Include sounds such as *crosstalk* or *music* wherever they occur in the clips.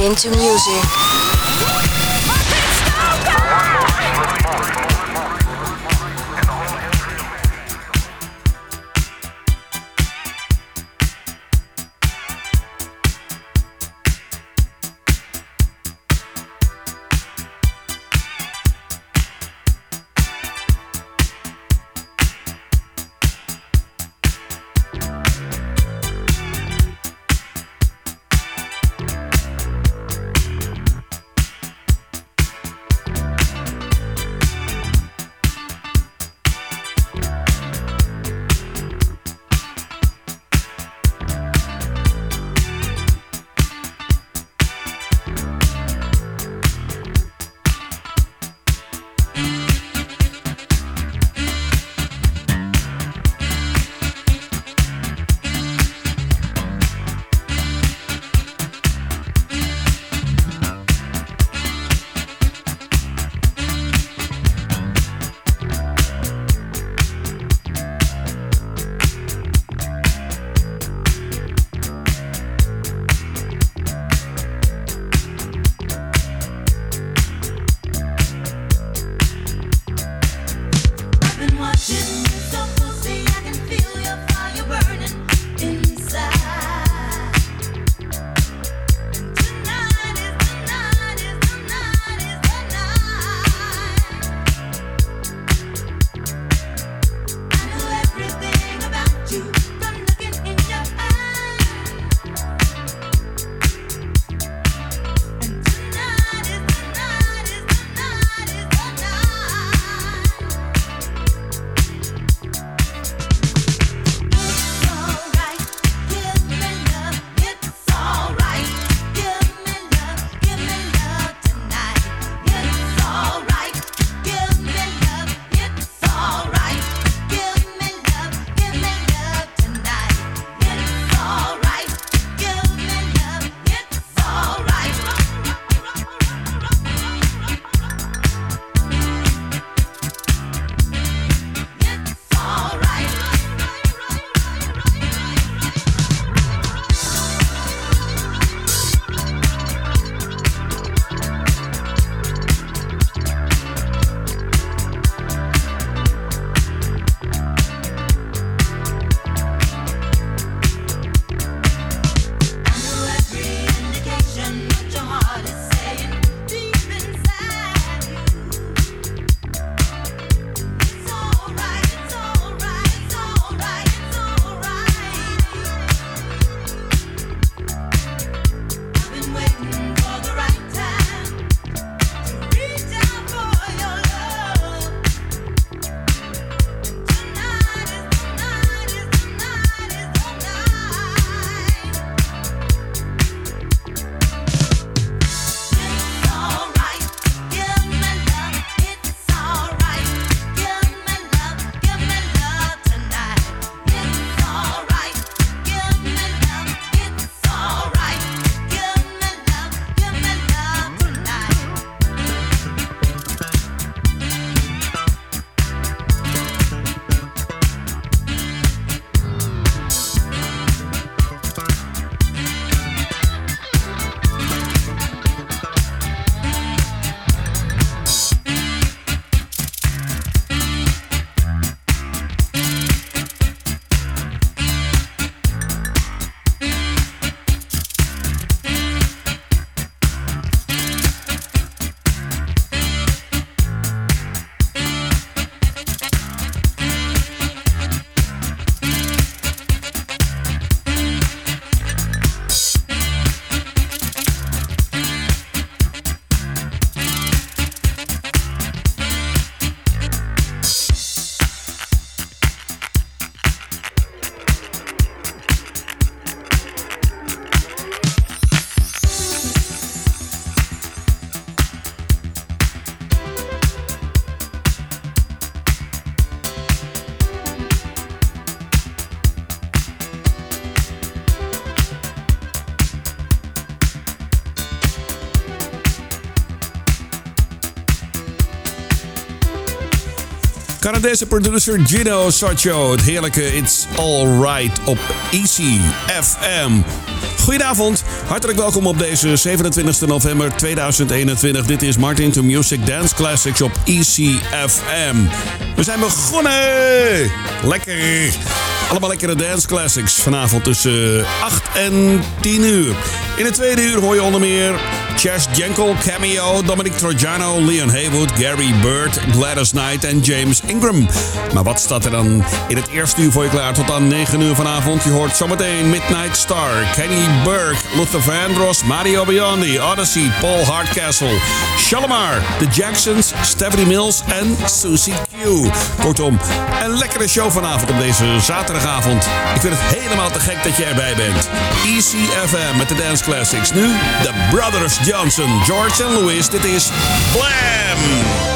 into music. Canadese producer Gino Sarcho. Het heerlijke It's Alright op Easy FM. Goedenavond. Hartelijk welkom op deze 27 november 2021. Dit is Martin to Music Dance Classics op ECFM. We zijn begonnen! Lekker! Allemaal lekkere dance classics. Vanavond tussen 8 en 10 uur. In het tweede uur hoor je onder meer Chess Jenkel, Cameo, Dominic Trojano, Leon Haywood, Gary Bird, Gladys Knight en James Ingram. Maar wat staat er dan in het eerste uur voor je klaar tot aan 9 uur vanavond? Je hoort zometeen Midnight Star, Kenny Burke, Luther Vandross, Mario Biondi, Odyssey, Paul Hardcastle, Shalimar, The Jacksons, Stephanie Mills en Susie Q. Kortom, een lekkere show vanavond op deze zaterdagavond. Ik vind het helemaal te gek dat je erbij bent. ECFM met de Dance Classics. Nu The Brothers Johnson, George en Louis. Dit is Blam!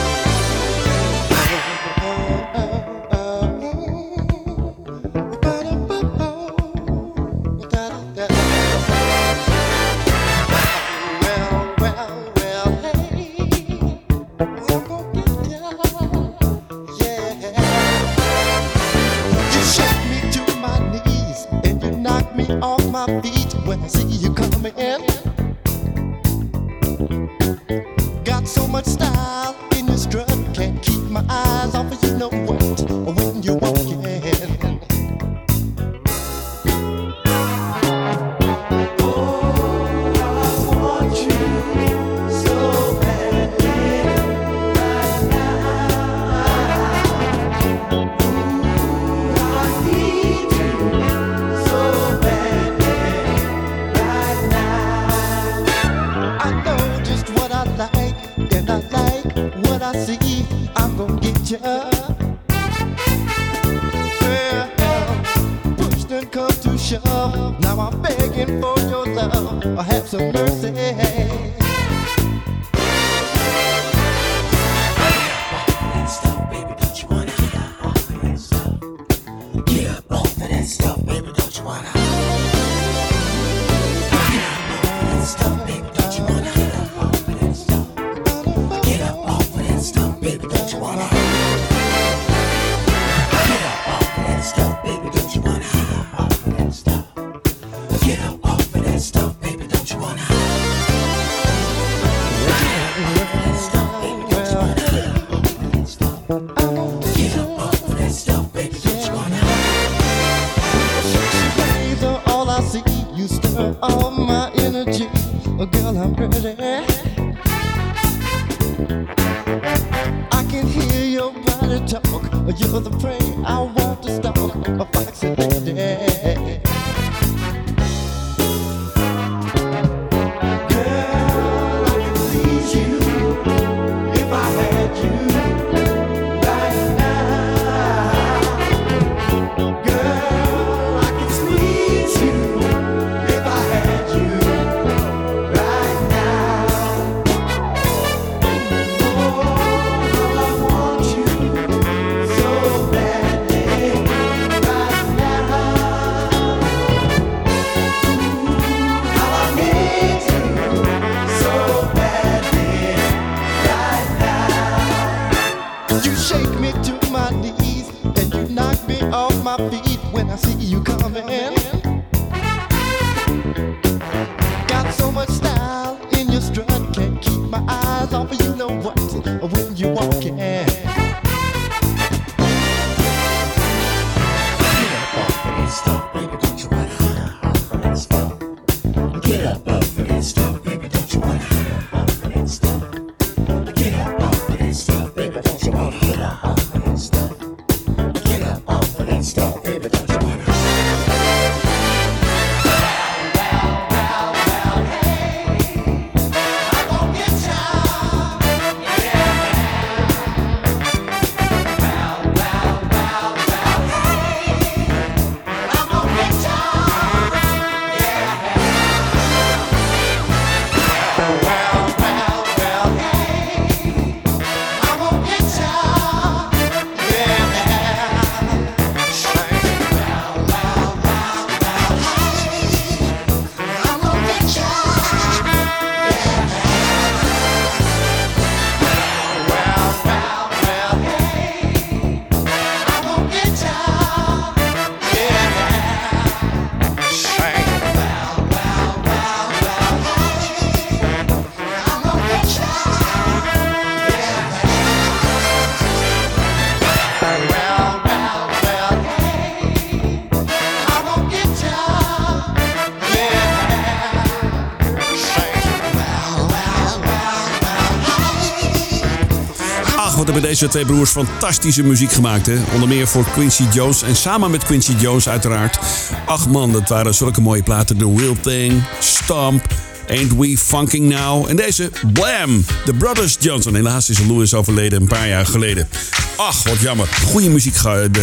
Hebben deze twee broers fantastische muziek gemaakt. Onder meer voor Quincy Jones en samen met Quincy Jones uiteraard. Ach man, dat waren zulke mooie platen. The Real Thing, Stomp... Ain't We Funking Now. En deze Blam, The Brothers Johnson. Helaas is Louis overleden een paar jaar geleden. Ach, wat jammer. Goede muziek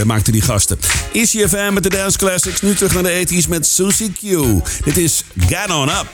maakten die gasten. ECFM met de Dance Classics. Nu terug naar de 80s met Susie Q. Dit is Get On Up.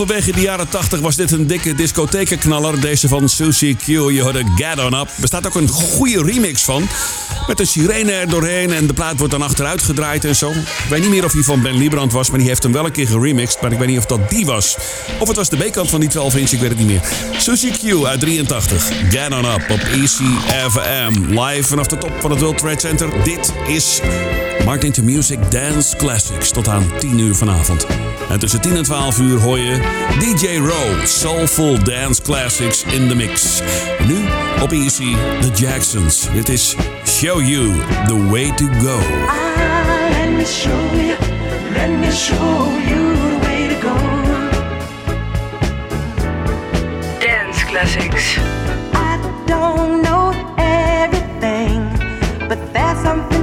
Halverwege de jaren 80 was dit een dikke discothekenknaller. Deze van Susie Q, je hoorde Get On Up. Er staat ook een goede remix van. Met een sirene er doorheen en de plaat wordt dan achteruit gedraaid en zo. Ik weet niet meer of hij van Ben Liebrand was, maar die heeft hem wel een keer geremixed. Maar ik weet niet of dat die was. Of het was de B-kant van die 12 inch, ik weet het niet meer. Susie Q uit 83. Get On Up op ECFM. Live vanaf de top van het World Trade Center. Dit is Martin to Music Dance Classics. Tot aan 10 uur vanavond. En tussen 10 en 12 uur hoor je DJ Row, Soulful Dance Classics in the Mix. Nu op Easy, The Jacksons. Dit is Show You The Way To Go. Ah, let me show you, let me show you the way to go. Dance classics. I don't know everything, but there's something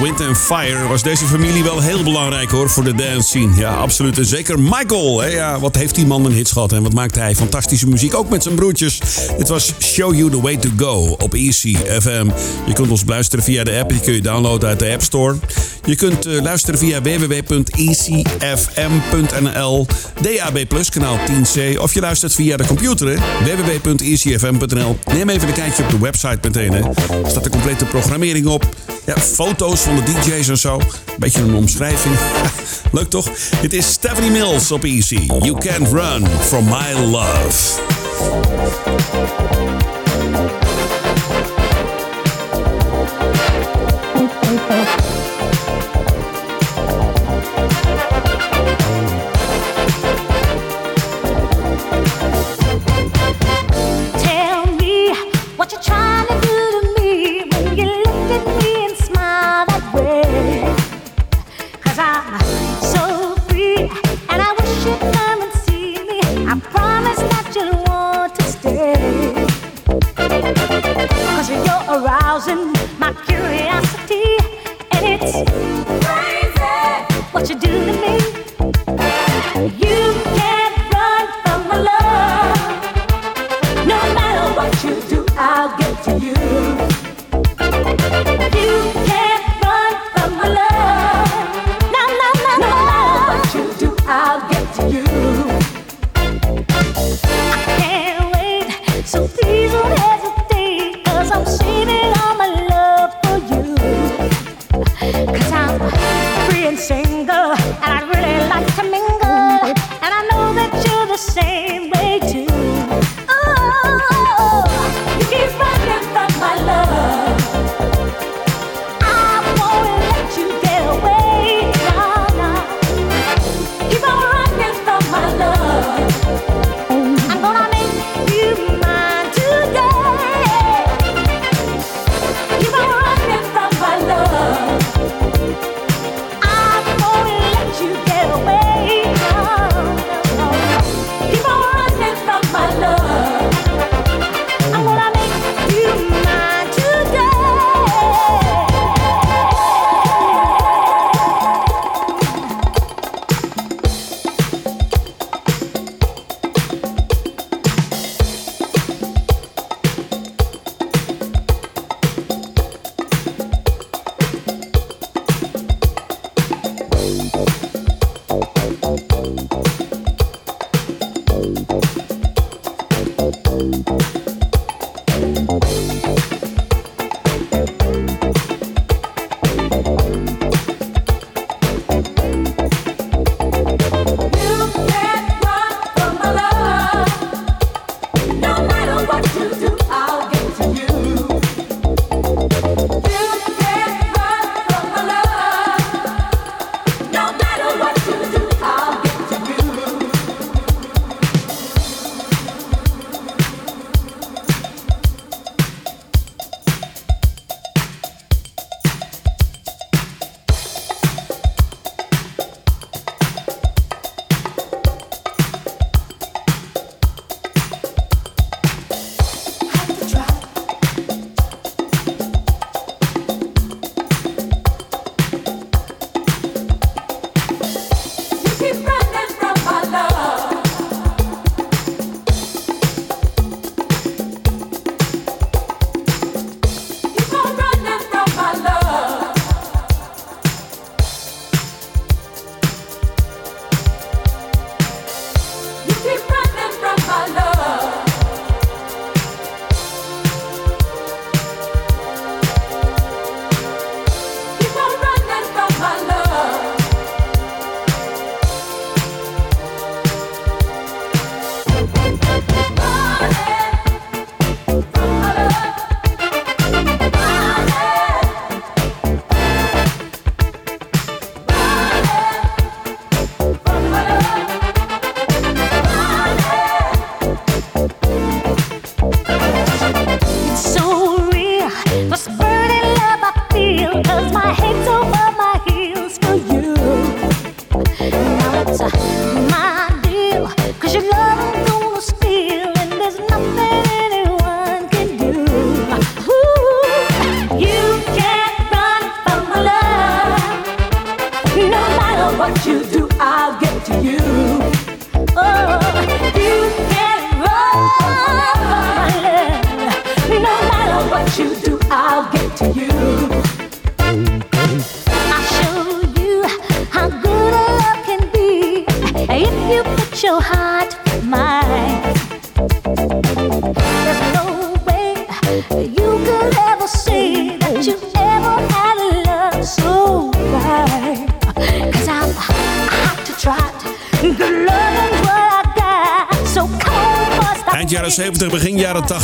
Wind and Fire was deze familie wel heel belangrijk hoor voor de dance scene. Ja, absoluut. En zeker Michael. Hè? Ja, wat heeft die man een hits gehad en wat maakte hij fantastische muziek. Ook met zijn broertjes. Dit was Show You The Way To Go op Easy FM. Je kunt ons luisteren via de app. Die kun je downloaden uit de App Store. Je kunt uh, luisteren via www.easyfm.nl DAB Plus kanaal 10C. Of je luistert via de computer www.easyfm.nl Neem even een kijkje op de website meteen. Er staat de complete programmering op. Ja, foto's van de DJ's en zo. Beetje een omschrijving. *laughs* Leuk toch? Dit is Stephanie Mills op Easy. You can't run from my love.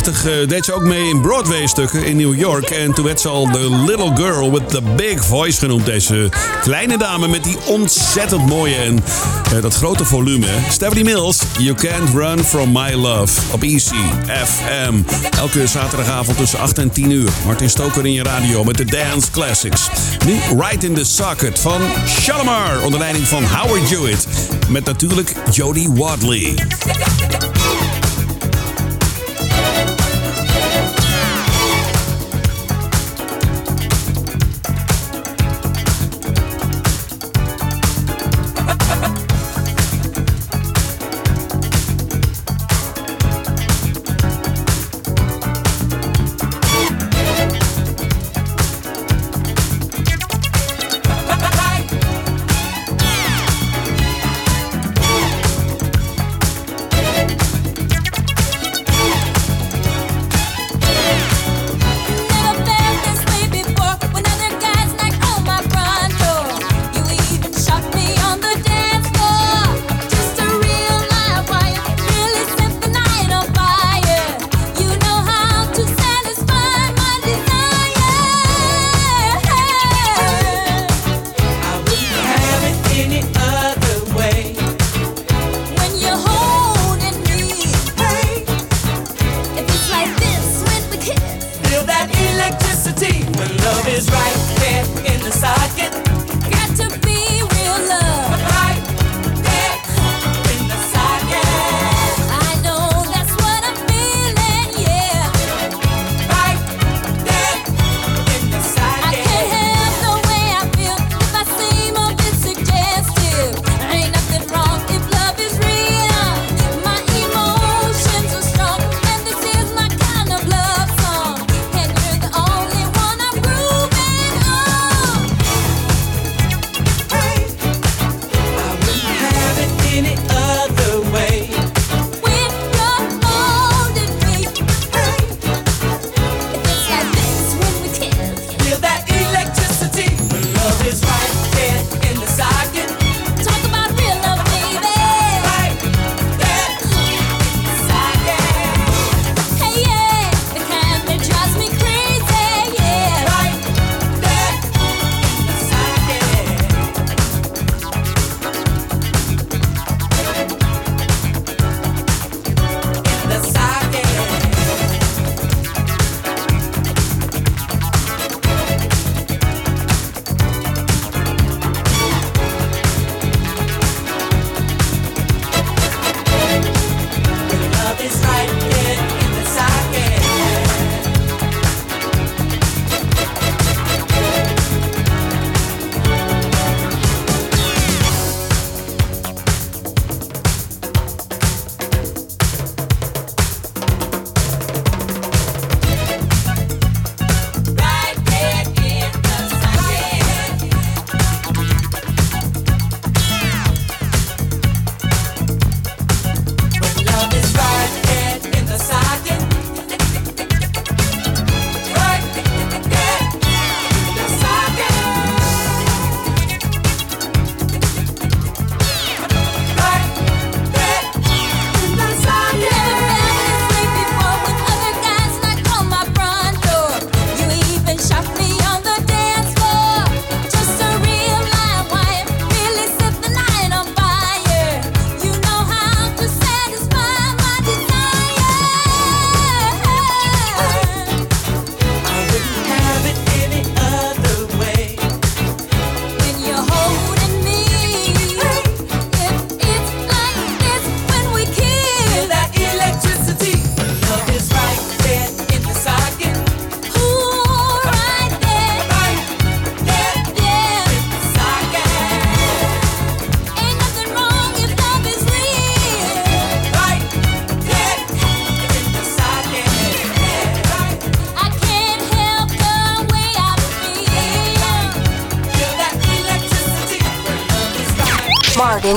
Jaren 80 eh, deed ze ook mee in Broadway-stukken in New York. En toen werd ze al de Little Girl with the Big Voice genoemd. Deze kleine dame met die ontzettend mooie en eh, dat grote volume. Stephanie Mills, You Can't Run From My Love op Easy FM. Elke zaterdagavond tussen 8 en 10 uur. Martin Stoker in je radio met de Dance Classics. Nu Right in the Socket van Shalimar onder leiding van Howard Hewitt. Met natuurlijk Jodie Wadley.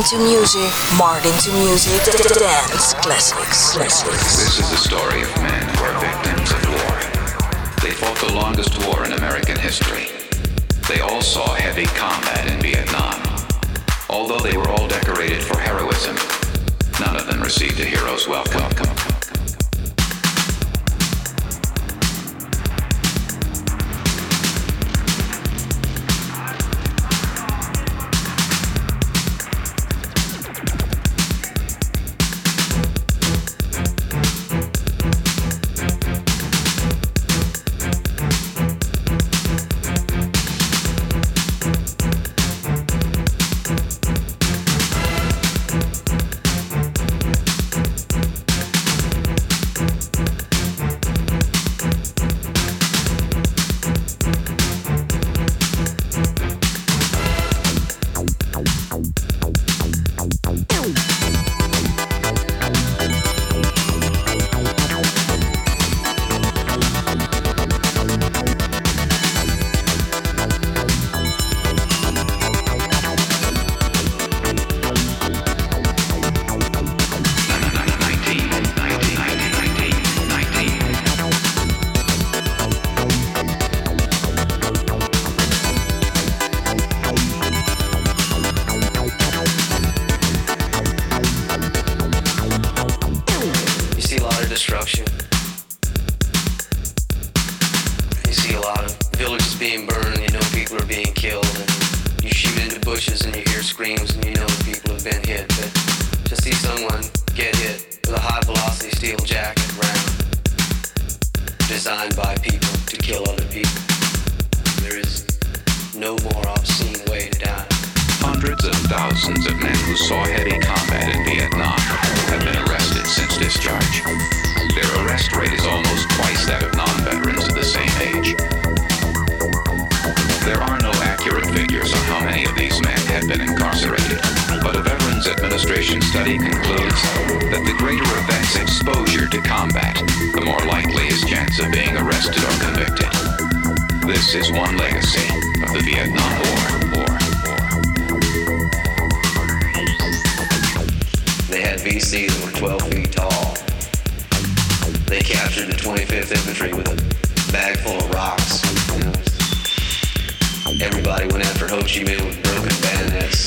To Music. Martin to Music. Dance Classics. Classics. This is the story of men who are victims of war. They fought the longest war in American history. They all saw heavy combat in Vietnam. Although they were all decorated for heroism, none of them received a hero's welcome. This is one legacy of the Vietnam War. They had VCs that were 12 feet tall. They captured the 25th Infantry with a bag full of rocks. Everybody went after Ho Chi Minh with broken bayonets.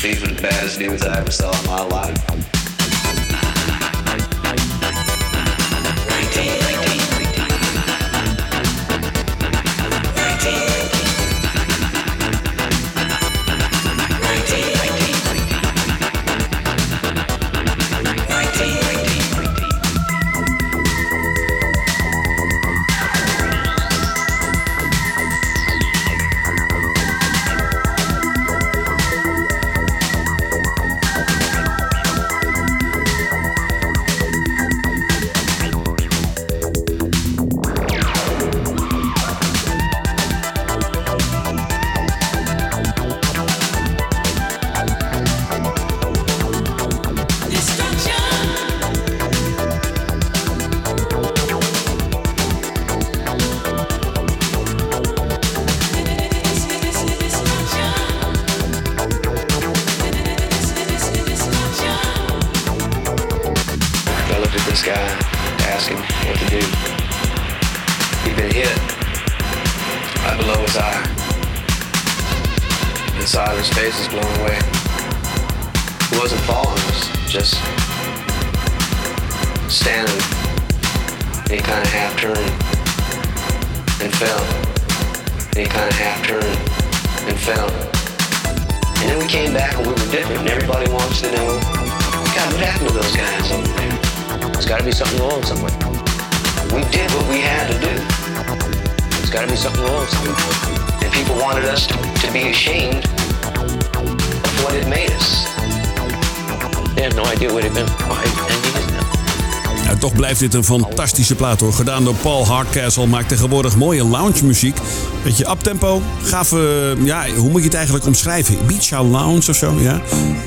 These were the baddest dudes I ever saw in my life. He kind of half turned and fell. And then we came back and we were different. And everybody wants to know, God, what happened to those guys? There's got to be something wrong somewhere. We did what we had to do. There's got to be something wrong somewhere. And people wanted us to, to be ashamed of what it made us. They had no idea what it meant. Ja, toch blijft dit een fantastische plaat hoor. Gedaan door Paul Hardcastle. Maakt tegenwoordig mooie lounge muziek. Beetje uptempo. Gaaf, eh, ja, hoe moet je het eigenlijk omschrijven? Beach Lounge of zo, ja?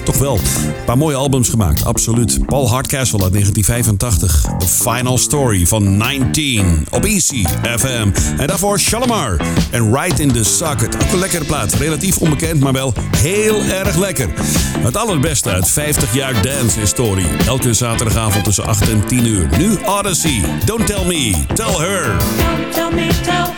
Toch wel. Een paar mooie albums gemaakt, absoluut. Paul Hardcastle uit 1985. The Final Story van 19 op Easy FM. En daarvoor Shalimar en Right in the Socket. Ook een lekkere plaat. Relatief onbekend, maar wel heel erg lekker. Het allerbeste uit 50 jaar dance-historie. Elke zaterdagavond tussen 8 en 10 uur. Nu Odyssey. Don't tell me, tell her. Don't tell me, tell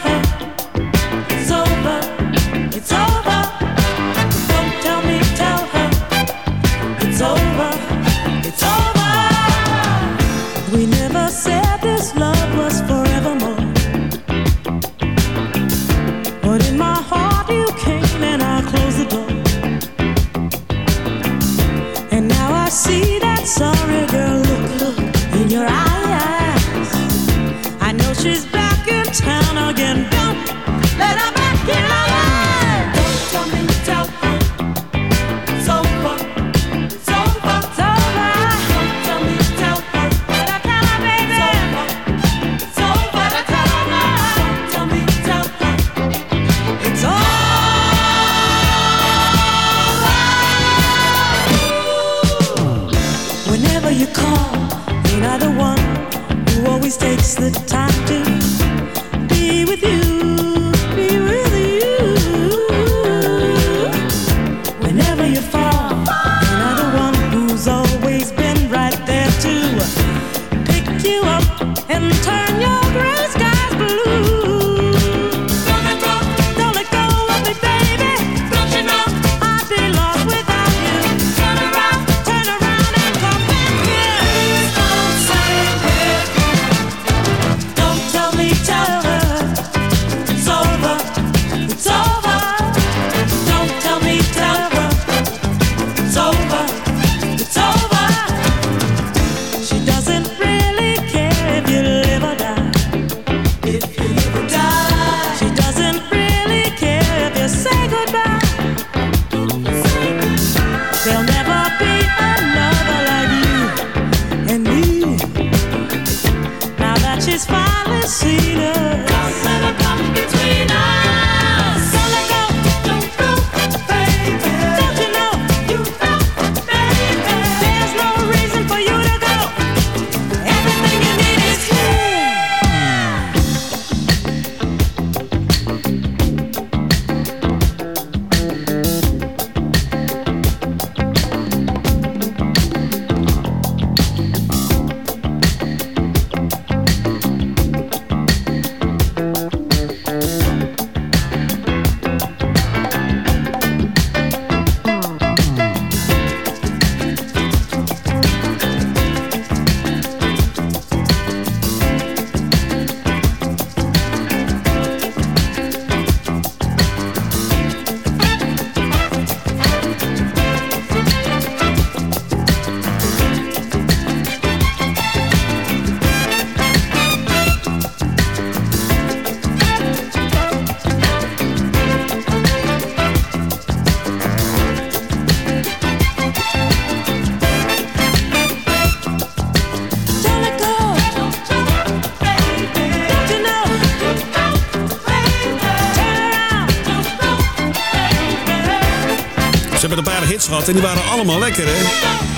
en die waren allemaal lekker, hè?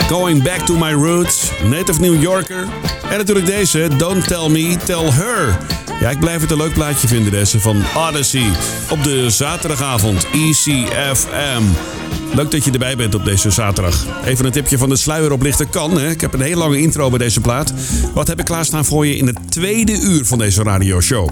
Going Back to My Roots, Native New Yorker. En natuurlijk deze, Don't Tell Me, Tell Her. Ja, ik blijf het een leuk plaatje vinden, deze van Odyssey. Op de zaterdagavond, ECFM. Leuk dat je erbij bent op deze zaterdag. Even een tipje van de sluier oplichten kan. Hè? Ik heb een hele lange intro bij deze plaat. Wat heb ik klaarstaan voor je in het tweede uur van deze radioshow?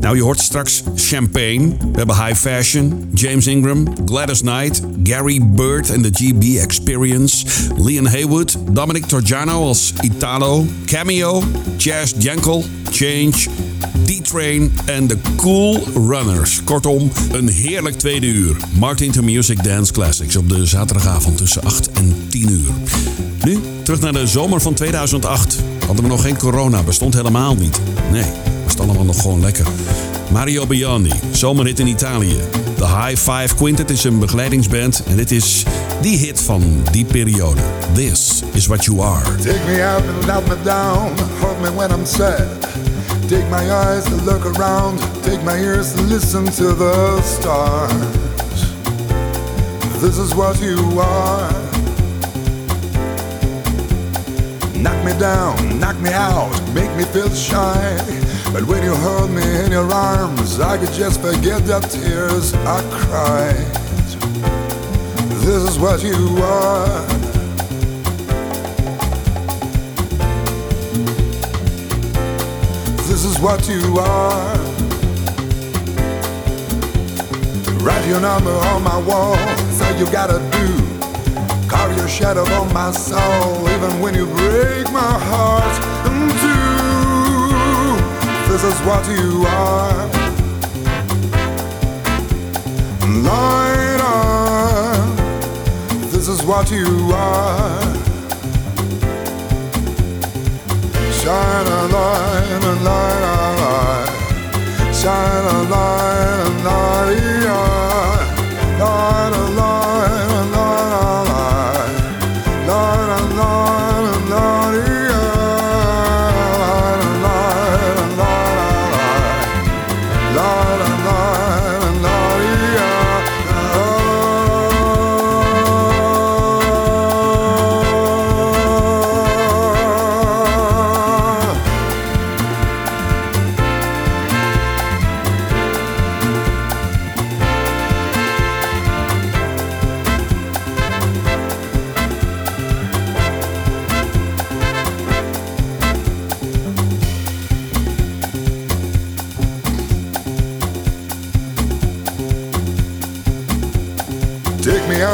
Nou, je hoort straks Champagne. We hebben High Fashion, James Ingram, Gladys Knight, Gary Bird en de GB Experience, Leon Haywood, Dominic Torgiano als Italo, Cameo, Jazz Jankel, Change, D-Train en de Cool Runners. Kortom, een heerlijk tweede uur. Martin to Music Dance Classics op de zaterdagavond tussen 8 en 10 uur. Nu terug naar de zomer van 2008. Hadden we nog geen corona, bestond helemaal niet. Nee, was het allemaal nog gewoon lekker. Mario Biondi, zomerhit in Italië. De High Five Quintet is een begeleidingsband en dit is die hit van die periode. This is what you are. Take me out and let me down, hold me when I'm sad. Take my eyes to look around, take my ears to listen to the stars. This is what you are. Knock me down, knock me out, make me feel shy. But when you hold me in your arms, I could just forget the tears I cried. This is what you are. This is what you are. Write your number on my wall, say you gotta do. Carve your shadow on my soul, even when you break my heart mm, in two. This is what you are. Light on. This is what you are. Shine a light, a light, a light. Shine a light, a light, yeah. Light a light,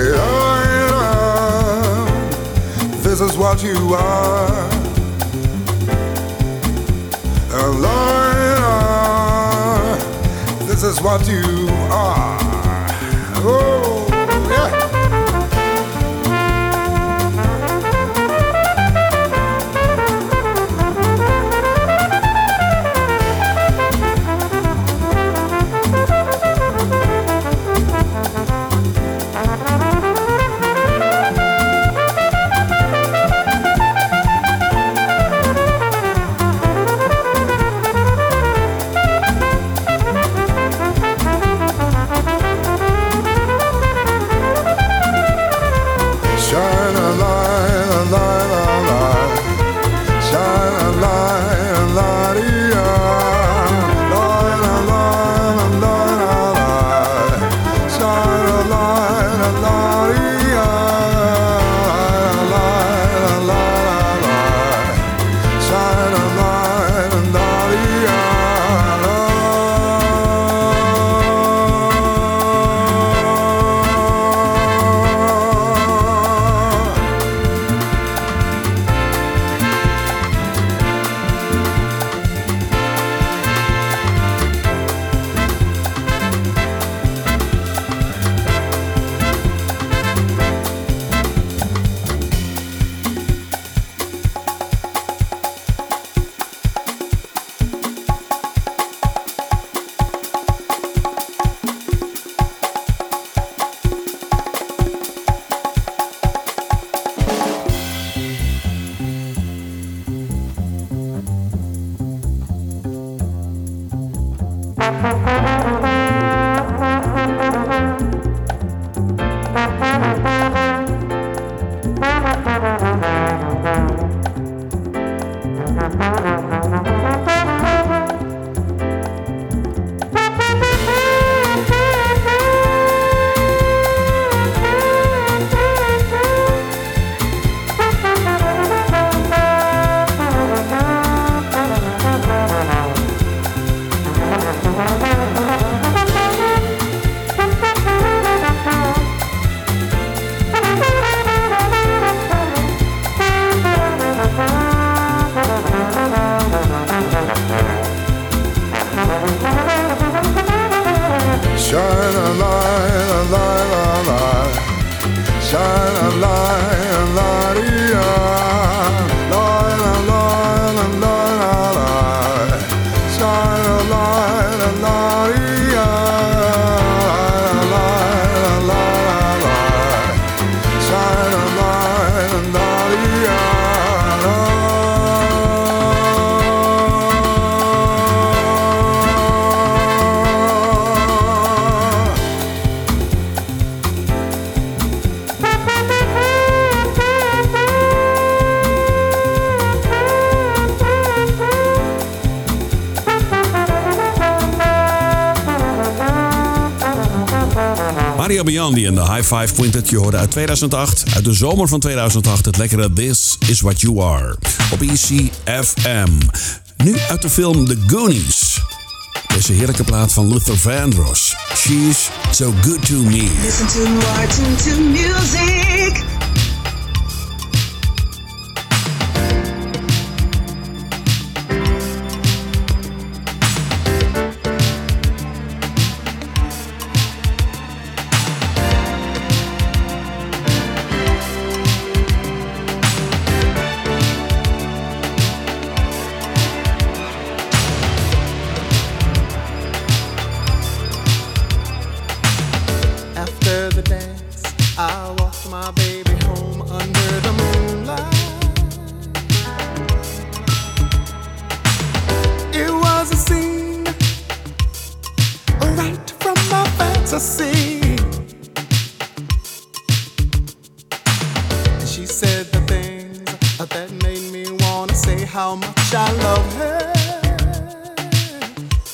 Say. This is what you are. I am. This is what you are. Oh, shine a light. 5 Quintet. Je hoorde uit 2008, uit de zomer van 2008, het lekkere This Is What You Are op ECFM. Nu uit de film The Goonies. Deze heerlijke plaat van Luther Vandross. She's so good to me. Listen to Martin to music. she said the things that made me wanna say how much I love her.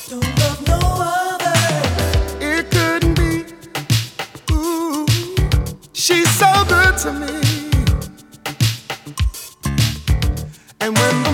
Don't love no other. It couldn't be. Ooh, she's so good to me. And when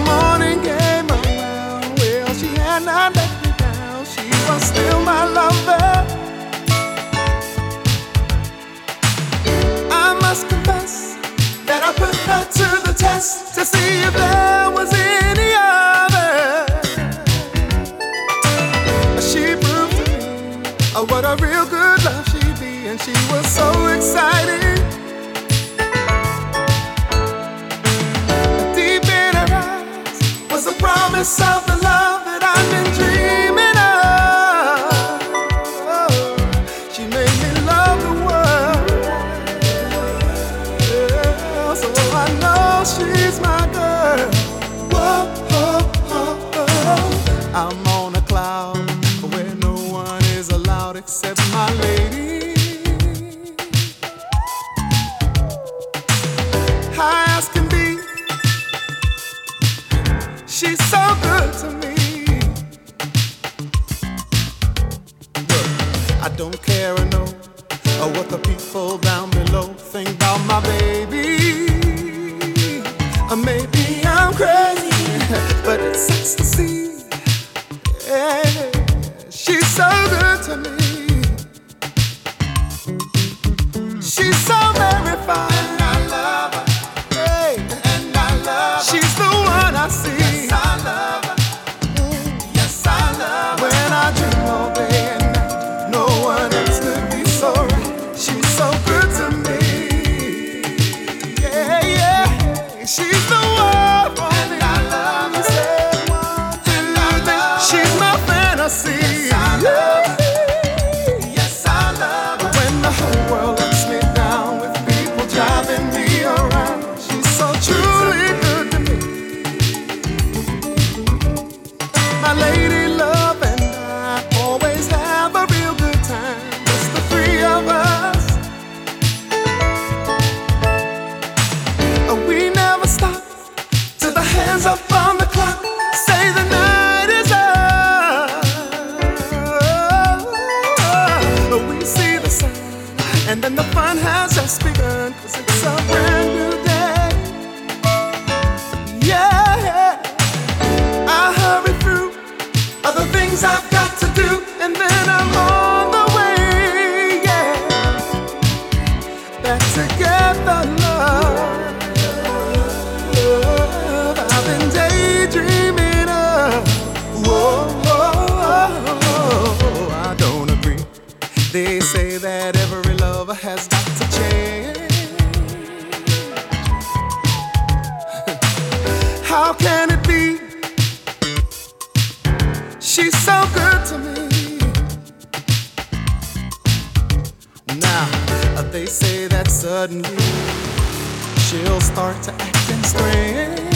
she'll start to acting strange.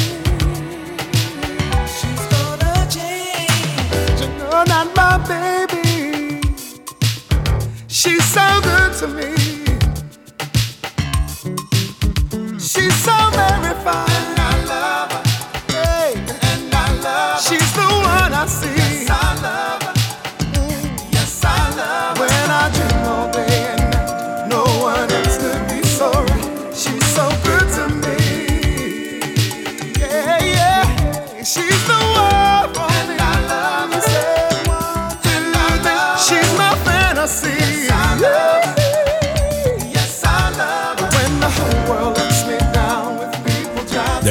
She's gonna change. You know, not my baby. She's so good to me.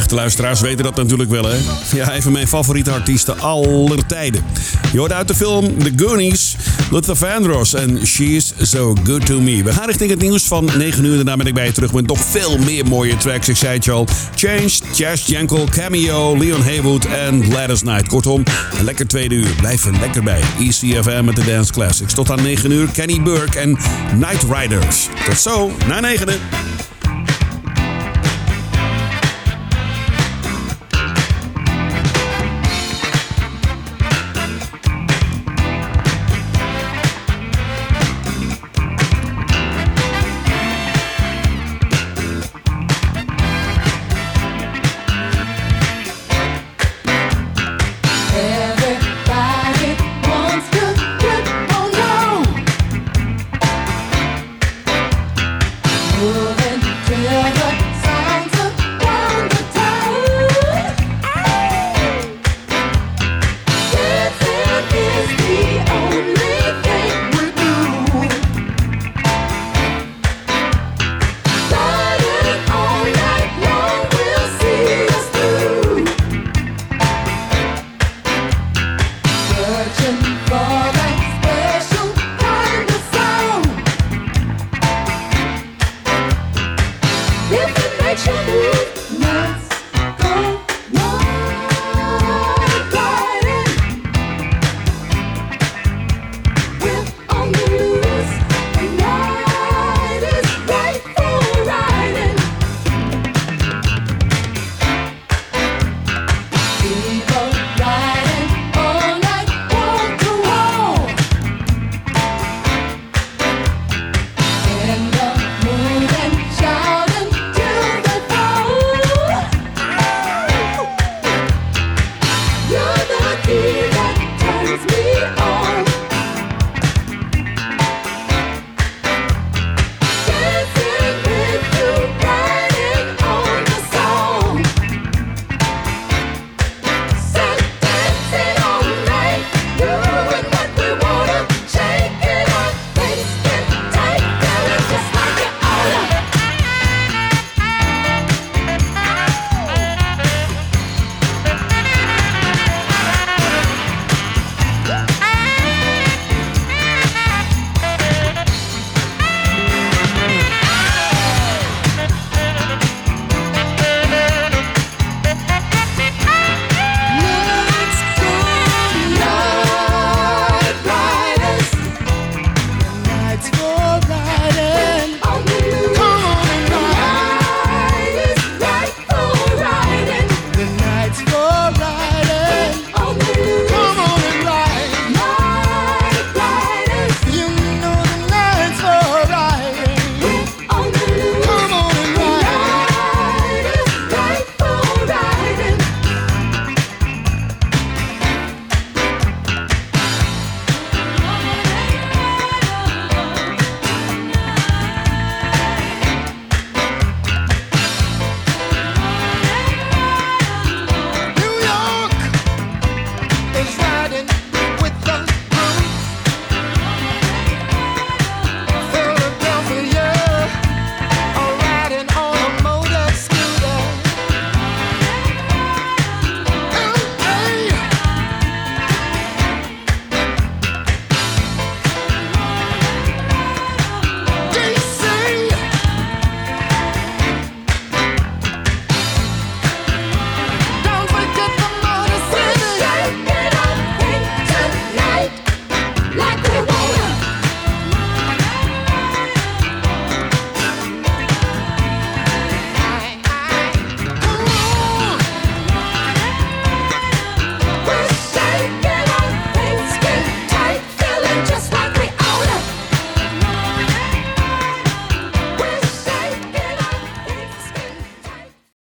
Echte luisteraars weten dat natuurlijk wel, hè? Ja, een van mijn favoriete artiesten aller tijden. Je hoort uit de film The Goonies, Luther Vandross en She's So Good To Me. We gaan richting het nieuws van 9 uur. Daarna ben ik bij je terug met nog veel meer mooie tracks. Ik zei het al. Changed, Jazz Jankel, Cameo, Leon Haywood en Gladys Knight. Kortom, een lekker tweede uur. Blijf er lekker bij. ECFM met de Dance Classics. Tot aan 9 uur, Kenny Burke en Night Riders. Tot zo, na 9 Everybody